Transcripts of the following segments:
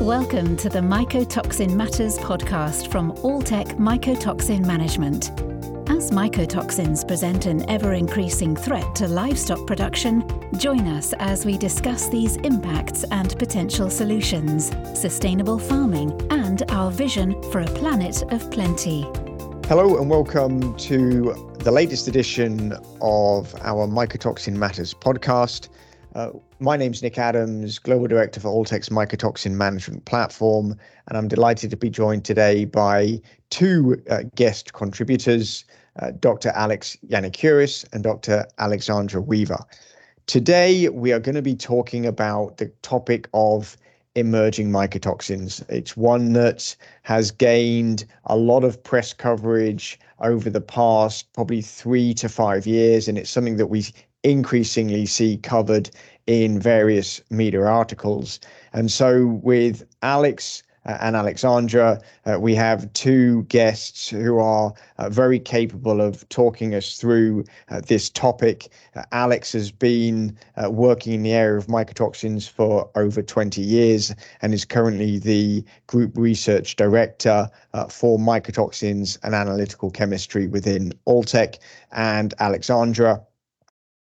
Welcome to the Mycotoxin Matters podcast from Alltech Mycotoxin Management. As mycotoxins present an ever increasing threat to livestock production, join us as we discuss these impacts and potential solutions, sustainable farming, and our vision for a planet of plenty. Hello, and welcome to the latest edition of our Mycotoxin Matters podcast. Uh, my name's Nick Adams, Global Director for Alltech's Mycotoxin Management Platform, and I'm delighted to be joined today by two uh, guest contributors, uh, Dr. Alex Yiannikouris and Dr. Alexandra Weaver. Today, we are going to be talking about the topic of emerging mycotoxins. It's one that has gained a lot of press coverage over the past probably three to five years, and it's something that we increasingly see covered in various media articles. And so, with Alex uh, and Alexandra, uh, we have two guests who are uh, very capable of talking us through uh, this topic. Uh, Alex has been uh, working in the area of mycotoxins for over 20 years and is currently the group research director for mycotoxins and analytical chemistry within Alltech. And Alexandra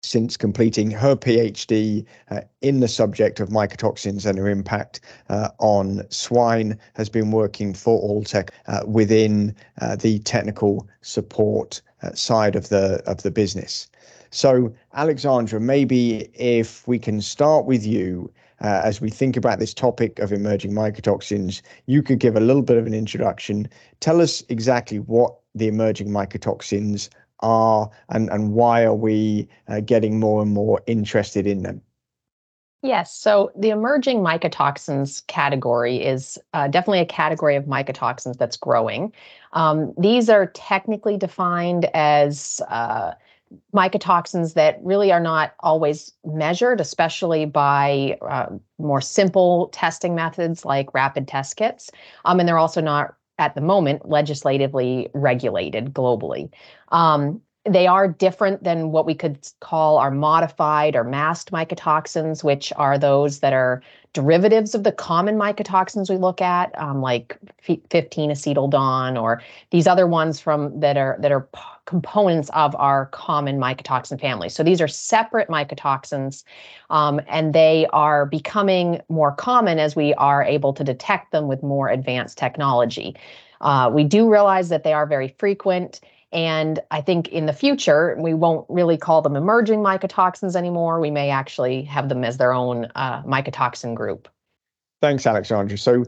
since completing her PhD uh, in the subject of mycotoxins and their impact uh, on swine, has been working for Alltech uh, within uh, the technical support uh, side of the of the business. So, Alexandra, maybe if we can start with you. Uh, as we think about this topic of emerging mycotoxins, you could give a little bit of an introduction. Tell us exactly what the emerging mycotoxins are and, and why are we uh, getting more and more interested in them? Yes. So the emerging mycotoxins category is uh, definitely a category of mycotoxins that's growing. Um, these are technically defined as uh, mycotoxins that really are not always measured, especially by uh, more simple testing methods like rapid test kits. Um, and they're also not at the moment legislatively regulated globally. Um, they are different than what we could call our modified or masked mycotoxins, which are those that are derivatives of the common mycotoxins we look at, um, like 15 acetyl-DON or these other ones from that are that are p- components of our common mycotoxin family. So these are separate mycotoxins, um, and they are becoming more common as we are able to detect them with more advanced technology. Uh, we do realize that they are very frequent and I think in the future, we won't really call them emerging mycotoxins anymore. We may actually have them as their own uh, mycotoxin group. Thanks, Alexandra. So,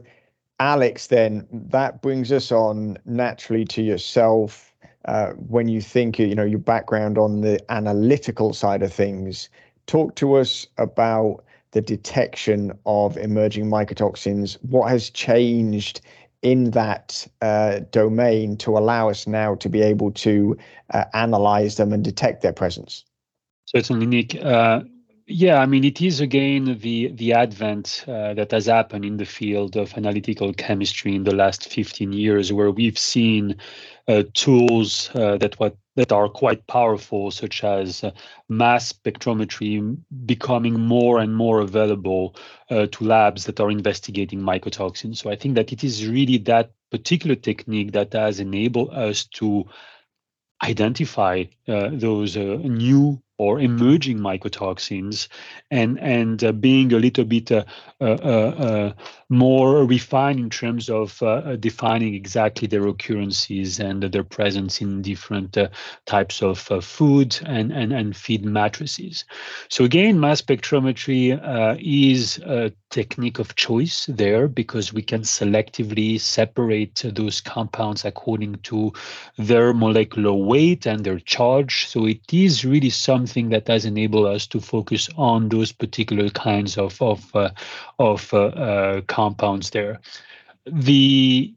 Alex, then that brings us on naturally to yourself. Uh, when you think, you know, your background on the analytical side of things, talk to us about the detection of emerging mycotoxins. What has changed in that uh, domain to allow us now to be able to uh, analyze them and detect their presence. Certainly, Nick. Uh, yeah, I mean, it is again the the advent uh, that has happened in the field of analytical chemistry in the last 15 years, where we've seen uh, tools uh, that what that are quite powerful, such as uh, mass spectrometry, becoming more and more available uh, to labs that are investigating mycotoxins. So I think that it is really that particular technique that has enabled us to identify uh, those uh, new or emerging mycotoxins and and uh, being a little bit uh, uh, more refined in terms of defining exactly their occurrences and their presence in different types of food and, and and feed matrices. So again mass spectrometry is a technique of choice there because we can selectively separate those compounds according to their molecular weight and their charge so it is really something that has enabled us to focus on those particular kinds of of uh, of uh, uh, compounds there. The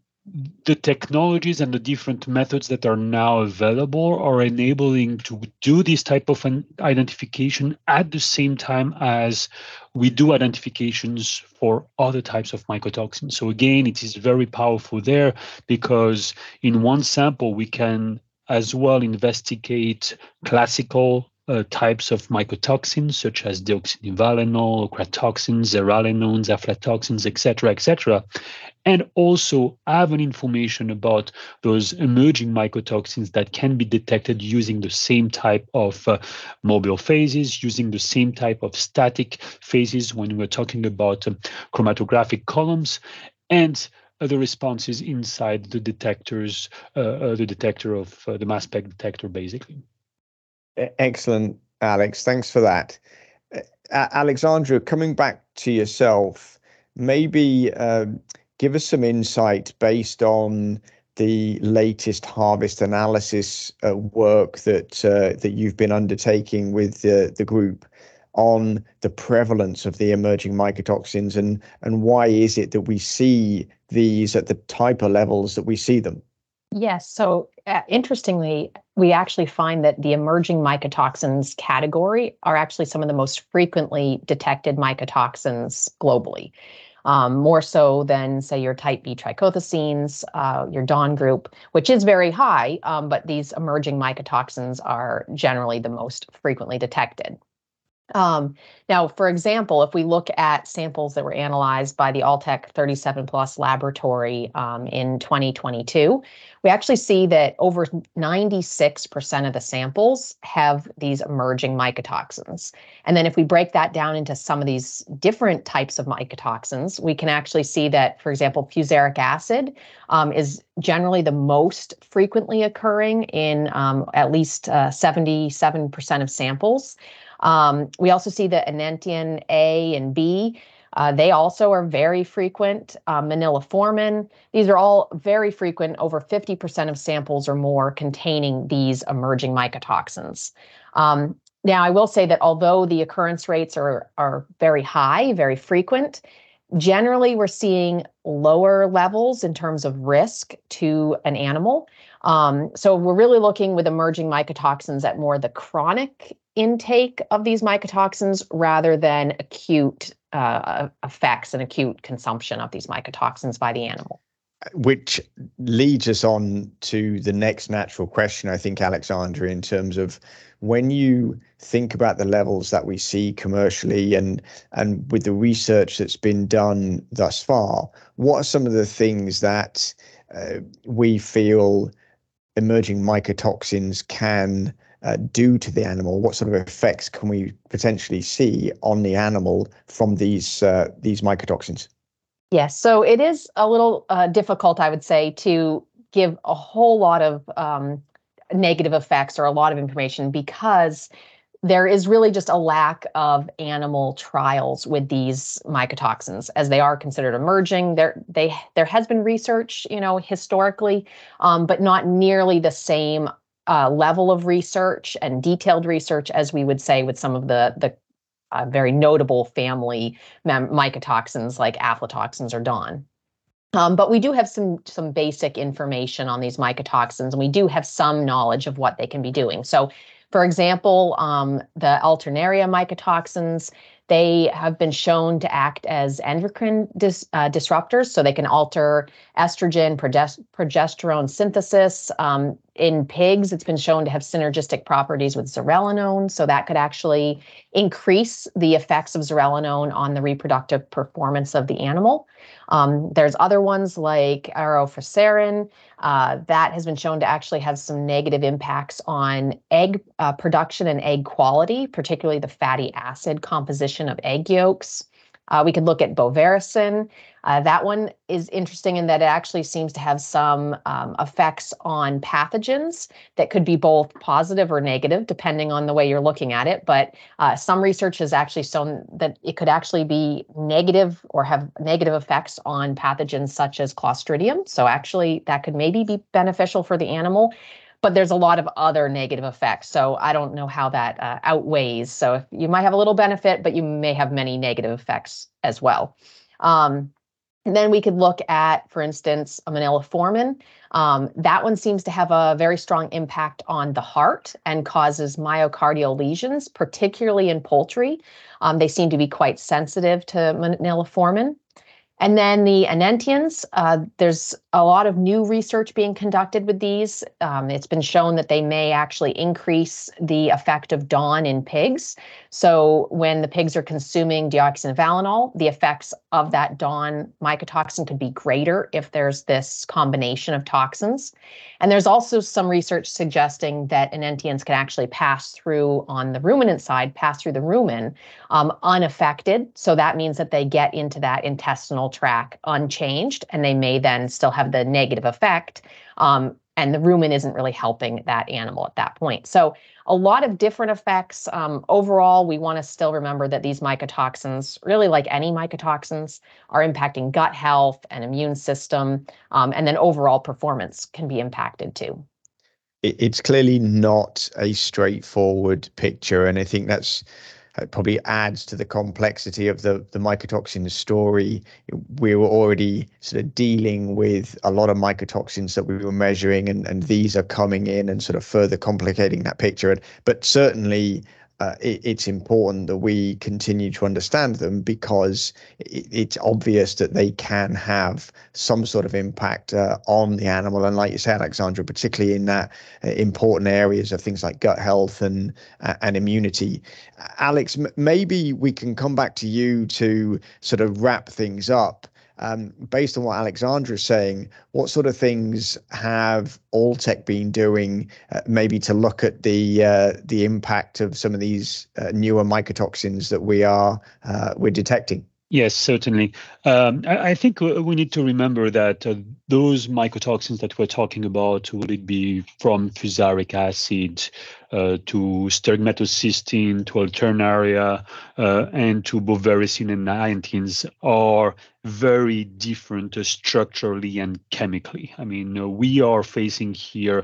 the technologies and the different methods that are now available are enabling to do this type of an identification at the same time as we do identifications for other types of mycotoxins. So again, it is very powerful there because in one sample we can as well investigate classical uh, types of mycotoxins, such as deoxynivalenol, ochratoxins, zearalenone, aflatoxins, etc., etc., and also have an information about those emerging mycotoxins that can be detected using the same type of uh, mobile phases, using the same type of static phases when we're talking about um, chromatographic columns, and the responses inside the detectors, uh, uh, the detector of the mass spec detector, basically. Excellent, Alex. Thanks for that. Alexandra, coming back to yourself, maybe um, give us some insight based on the latest harvest analysis uh, work that uh, that you've been undertaking with the, the group on the prevalence of the emerging mycotoxins and and why is it that we see these at the type of levels that we see them? Yes. So uh, interestingly, we actually find that the emerging mycotoxins category are actually some of the most frequently detected mycotoxins globally um, more so than, say, your type B trichothecenes, uh, your DON group, which is very high, um, but these emerging mycotoxins are generally the most frequently detected. Um, now, for example, if we look at samples that were analyzed by the Alltech 37 Plus laboratory um, in 2022, we actually see that over 96% of the samples have these emerging mycotoxins. And then if we break that down into some of these different types of mycotoxins, we can actually see that, for example, fusaric acid um, is generally the most frequently occurring in um, at least uh, 77% of samples. Um, we also see the enniatin A and B. Uh, they also are very frequent. Uh, formin. these are all very frequent, over 50% of samples or more containing these emerging mycotoxins. Um, now, I will say that although the occurrence rates are, are very high, very frequent, generally we're seeing lower levels in terms of risk to an animal. Um, so we're really looking with emerging mycotoxins at more the chronic intake of these mycotoxins rather than acute uh, effects and acute consumption of these mycotoxins by the animal. Which leads us on to the next natural question, I think, Alexandra, in terms of when you think about the levels that we see commercially and and with the research that's been done thus far, what are some of the things that uh, we feel emerging mycotoxins can uh, do to the animal? What sort of effects can we potentially see on the animal from these uh, these mycotoxins? Yes, so it is a little uh, difficult, I would say, to give a whole lot of um, negative effects or a lot of information because there is really just a lack of animal trials with these mycotoxins as they are considered emerging. There they there has been research you know historically um, but not nearly the same uh, level of research and detailed research as we would say with some of the the uh, very notable family mem- mycotoxins like aflatoxins or DON. Um, but we do have some some basic information on these mycotoxins, and we do have some knowledge of what they can be doing. So for example, um, the Alternaria mycotoxins, they have been shown to act as endocrine dis, uh, disruptors, so they can alter estrogen, progesterone synthesis. Um, in pigs, it's been shown to have synergistic properties with zearalenone, so that could actually increase the effects of zearalenone on the reproductive performance of the animal. Um, there's other ones like aurofusarin uh, that has been shown to actually have some negative impacts on egg uh, production and egg quality, particularly the fatty acid composition of egg yolks. Uh, we could look at beauvericin. Uh, that one is interesting in that it actually seems to have some um, effects on pathogens that could be both positive or negative, depending on the way you're looking at it. But uh, some research has actually shown that it could actually be negative or have negative effects on pathogens such as Clostridium. So, actually, that could maybe be beneficial for the animal but there's a lot of other negative effects. So I don't know how that uh, outweighs. So you might have a little benefit, but you may have many negative effects as well. Um, and then we could look at, for instance, moniliformin. Um, that one seems to have a very strong impact on the heart and causes myocardial lesions, particularly in poultry. Um, they seem to be quite sensitive to moniliformin. And then the enniatins, uh, there's a lot of new research being conducted with these. Um, it's been shown that they may actually increase the effect of DON in pigs. So when the pigs are consuming deoxynivalenol, the effects of that DON mycotoxin could be greater if there's this combination of toxins. And there's also some research suggesting that enniatins can actually pass through on the ruminant side, pass through the rumen um, unaffected. So that means that they get into that intestinal tract unchanged, and they may then still have the negative effect. Um, and the rumen isn't really helping that animal at that point. So a lot of different effects. Um, overall, we want to still remember that these mycotoxins, really like any mycotoxins, are impacting gut health and immune system, um, and then overall performance can be impacted too. It's clearly not a straightforward picture, and I think that's it probably adds to the complexity of the the mycotoxin story. We were already sort of dealing with a lot of mycotoxins that we were measuring, and and these are coming in and sort of further complicating that picture. But certainly uh, it, it's important that we continue to understand them because it, it's obvious that they can have some sort of impact uh, on the animal. And like you said, Alexandra, particularly in that uh, important areas of things like gut health and uh, and immunity. Alex, m- maybe we can come back to you to sort of wrap things up um, based on what Alexandra is saying, what sort of things have Alltech been doing, uh, maybe to look at the uh, the impact of some of these uh, newer mycotoxins that we are uh, we're detecting? Yes, certainly. Um, I, I, think we need to remember that uh, those mycotoxins that we're talking about, would it be from fusaric acid uh, to sterigmatocystin to alternaria uh, and to beauvericin and enniatins, are very different uh, structurally and chemically. I mean, uh, we are facing here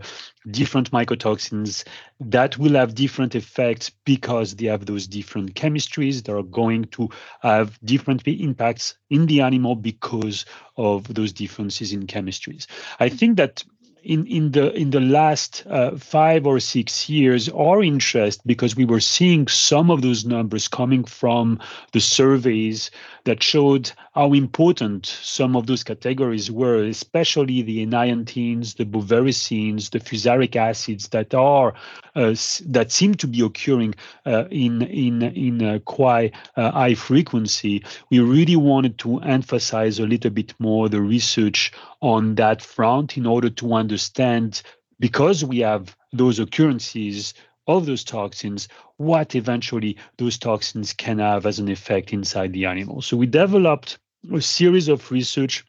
different mycotoxins that will have different effects because they have those different chemistries that are going to have different impacts in the animal because of those differences in chemistries. I think that in, in the in the last uh, five or six years, our interest because we were seeing some of those numbers coming from the surveys that showed how important some of those categories were, especially the enniatins, the beauvericins, the fusaric acids that are that seem to be occurring uh, in in in uh, quite uh, high frequency. We really wanted to emphasize a little bit more the research on that front in order to understand because we have those occurrences of those toxins, what eventually those toxins can have as an effect inside the animal. So we developed a series of research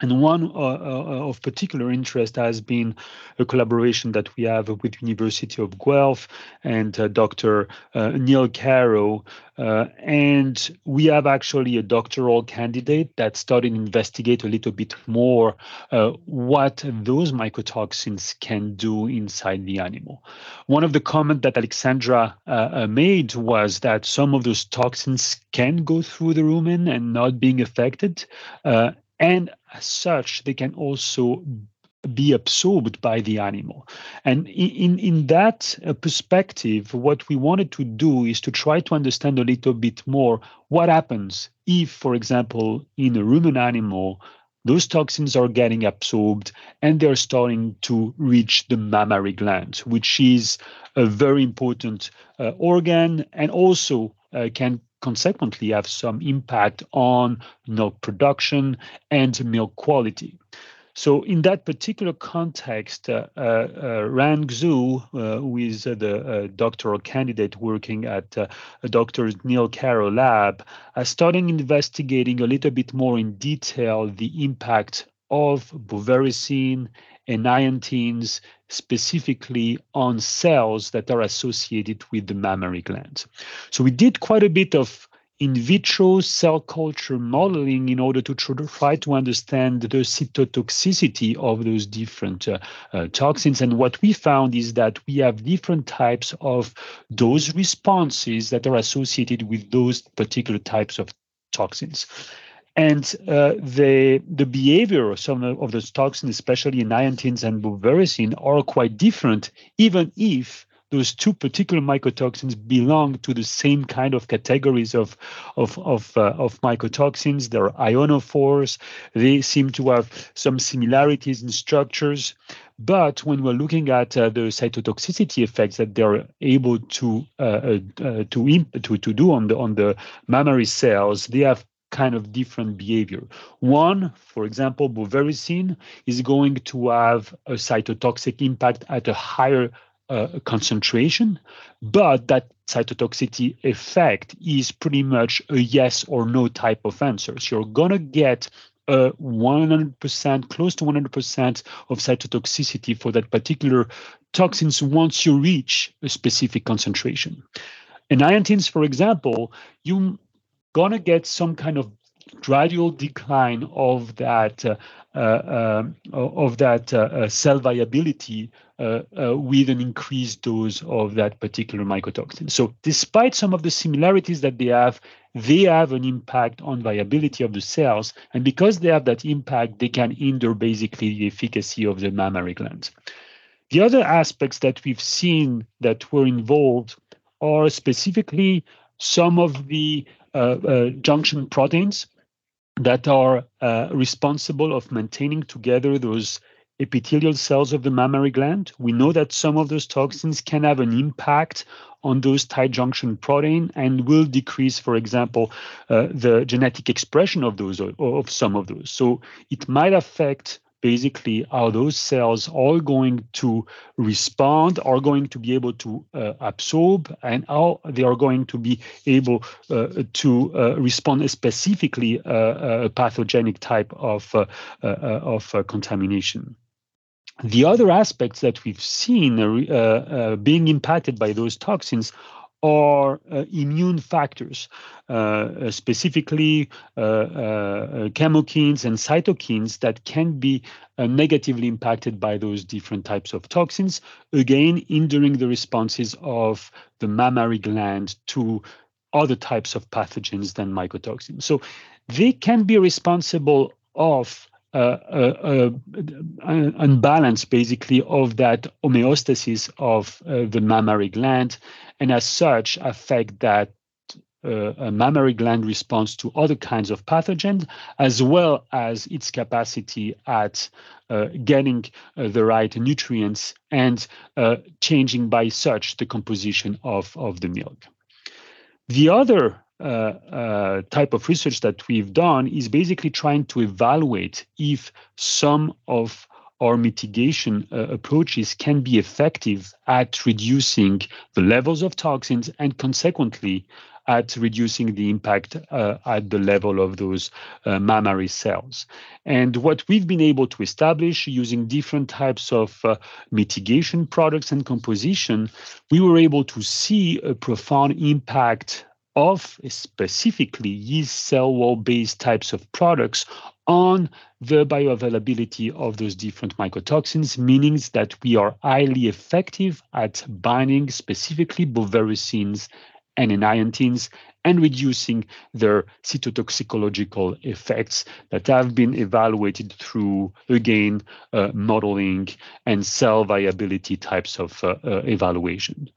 and one uh, uh, of particular interest has been a collaboration that we have with University of Guelph and uh, Dr. Uh, Niel Karrow. Uh, and we have actually a doctoral candidate that started to investigate a little bit more what those mycotoxins can do inside the animal. One of the comments that Alexandra made was that some of those toxins can go through the rumen and not being affected. and as such, they can also be absorbed by the animal. And in, in that uh, perspective, what we wanted to do is to try to understand a little bit more what happens if, for example, in a rumen animal, those toxins are getting absorbed and they're starting to reach the mammary gland, which is a very important uh, organ and also uh, can consequently have some impact on milk production and milk quality. So in that particular context, uh, uh, uh Ran Xu, uh, who is uh, the uh, doctoral candidate working at Dr. Niel Karrow lab, started investigating a little bit more in detail the impact of beauvericin and specifically on cells that are associated with the mammary glands. So we did quite a bit of in vitro cell culture modeling in order to try to understand the cytotoxicity of those different uh, uh, toxins. And what we found is that we have different types of those responses that are associated with those particular types of toxins. And uh, the the behavior of some of those toxins, especially enniatins and beauvericin, are quite different, even if those two particular mycotoxins belong to the same kind of categories of of of, uh, of mycotoxins. They're ionophores. They seem to have some similarities in structures. But when we're looking at uh, the cytotoxicity effects that they're able to uh, uh, uh to, imp- to to do on the on the mammary cells, they have kind of different behavior. One, for example, beauvericin is going to have a cytotoxic impact at a higher uh, concentration, but that cytotoxicity effect is pretty much a yes or no type of answer. So you're going to get uh, 100%, close to 100% of cytotoxicity for that particular toxins once you reach a specific concentration. Enniatins, for example, you're going to get some kind of gradual decline of that uh, uh, um, of that uh, uh, cell viability uh, uh, with an increased dose of that particular mycotoxin. So, despite some of the similarities that they have, they have an impact on viability of the cells, and because they have that impact, they can hinder basically the efficacy of the mammary glands. The other aspects that we've seen that were involved are specifically some of the junction proteins that are uh, responsible of maintaining together those epithelial cells of the mammary gland. We know that some of those toxins can have an impact on those tight junction protein and will decrease, for example, uh, the genetic expression of those or, of some of those. So it might affect basically how those cells are going to respond, are going to be able to uh, absorb, and how they are going to be able uh, to uh, respond specifically uh, uh, a pathogenic type of, uh, of contamination. The other aspects that we've seen being impacted by those toxins are uh, immune factors, uh, uh specifically uh, uh, chemokines and cytokines that can be negatively impacted by those different types of toxins, again, hindering the responses of the mammary gland to other types of pathogens than mycotoxins. So they can be responsible of uh, uh, uh, unbalance basically of that homeostasis of the mammary gland and as such affect that uh, mammary gland response to other kinds of pathogens, as well as its capacity at uh, getting uh, the right nutrients and changing by such the composition of, of the milk. The other uh, uh, type of research that we've done is basically trying to evaluate if some of our mitigation uh, approaches can be effective at reducing the levels of toxins and consequently at reducing the impact uh, at the level of those uh, mammary cells. And what we've been able to establish using different types of uh, mitigation products and composition, we were able to see a profound impact of specifically yeast cell wall based types of products on the bioavailability of those different mycotoxins, meaning that we are highly effective at binding specifically beauvericins and enniatins and reducing their cytotoxicological effects that have been evaluated through, again, uh, modeling and cell viability types of uh, uh, evaluation.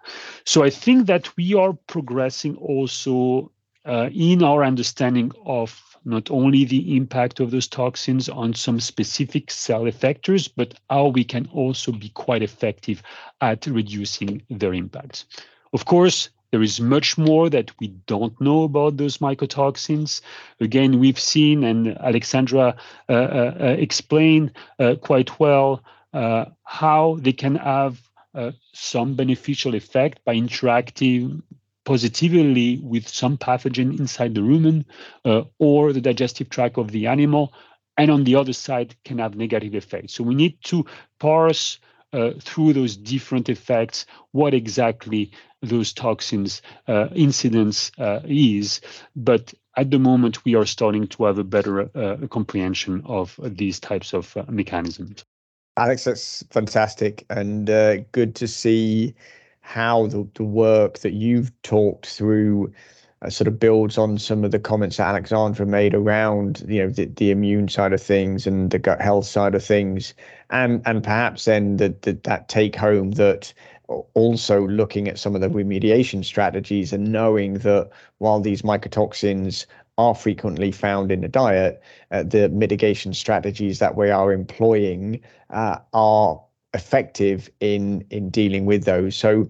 So I think that we are progressing also uh, in our understanding of not only the impact of those toxins on some specific cell effectors, but how we can also be quite effective at reducing their impacts. Of course, there is much more that we don't know about those mycotoxins. Again, we've seen, and Alexandra uh, uh, uh explained uh, quite well uh, how they can have uh, some beneficial effect by interacting positively with some pathogen inside the rumen or the digestive tract of the animal, and on the other side can have negative effects. So we need to parse uh, through those different effects what exactly those toxins uh, incidence uh, is. But at the moment, we are starting to have a better uh, comprehension of these types of uh, mechanisms. Alex, that's fantastic and uh, good to see how the, the work that you've talked through uh, sort of builds on some of the comments that Alexandra made around you know the, the immune side of things and the gut health side of things, and and perhaps then the, the that take home that also looking at some of the remediation strategies and knowing that while these mycotoxins are frequently found in the diet, uh, the mitigation strategies that we are employing uh, are effective in in dealing with those. So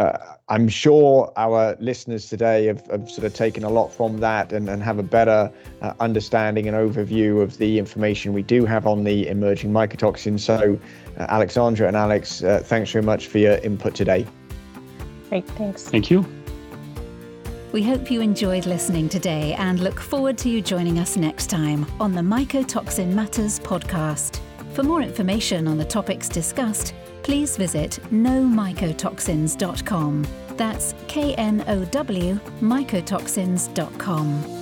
uh, I'm sure our listeners today have, have, sort of taken a lot from that and, and have a better uh, understanding and overview of the information we do have on the emerging mycotoxins. So, uh, Alexandra and Alex, uh, thanks very much for your input today. Great, thanks. Thank you. We hope you enjoyed listening today and look forward to you joining us next time on the Mycotoxin Matters podcast. For more information on the topics discussed, please visit knowmycotoxins.com. That's K N O W mycotoxins.com.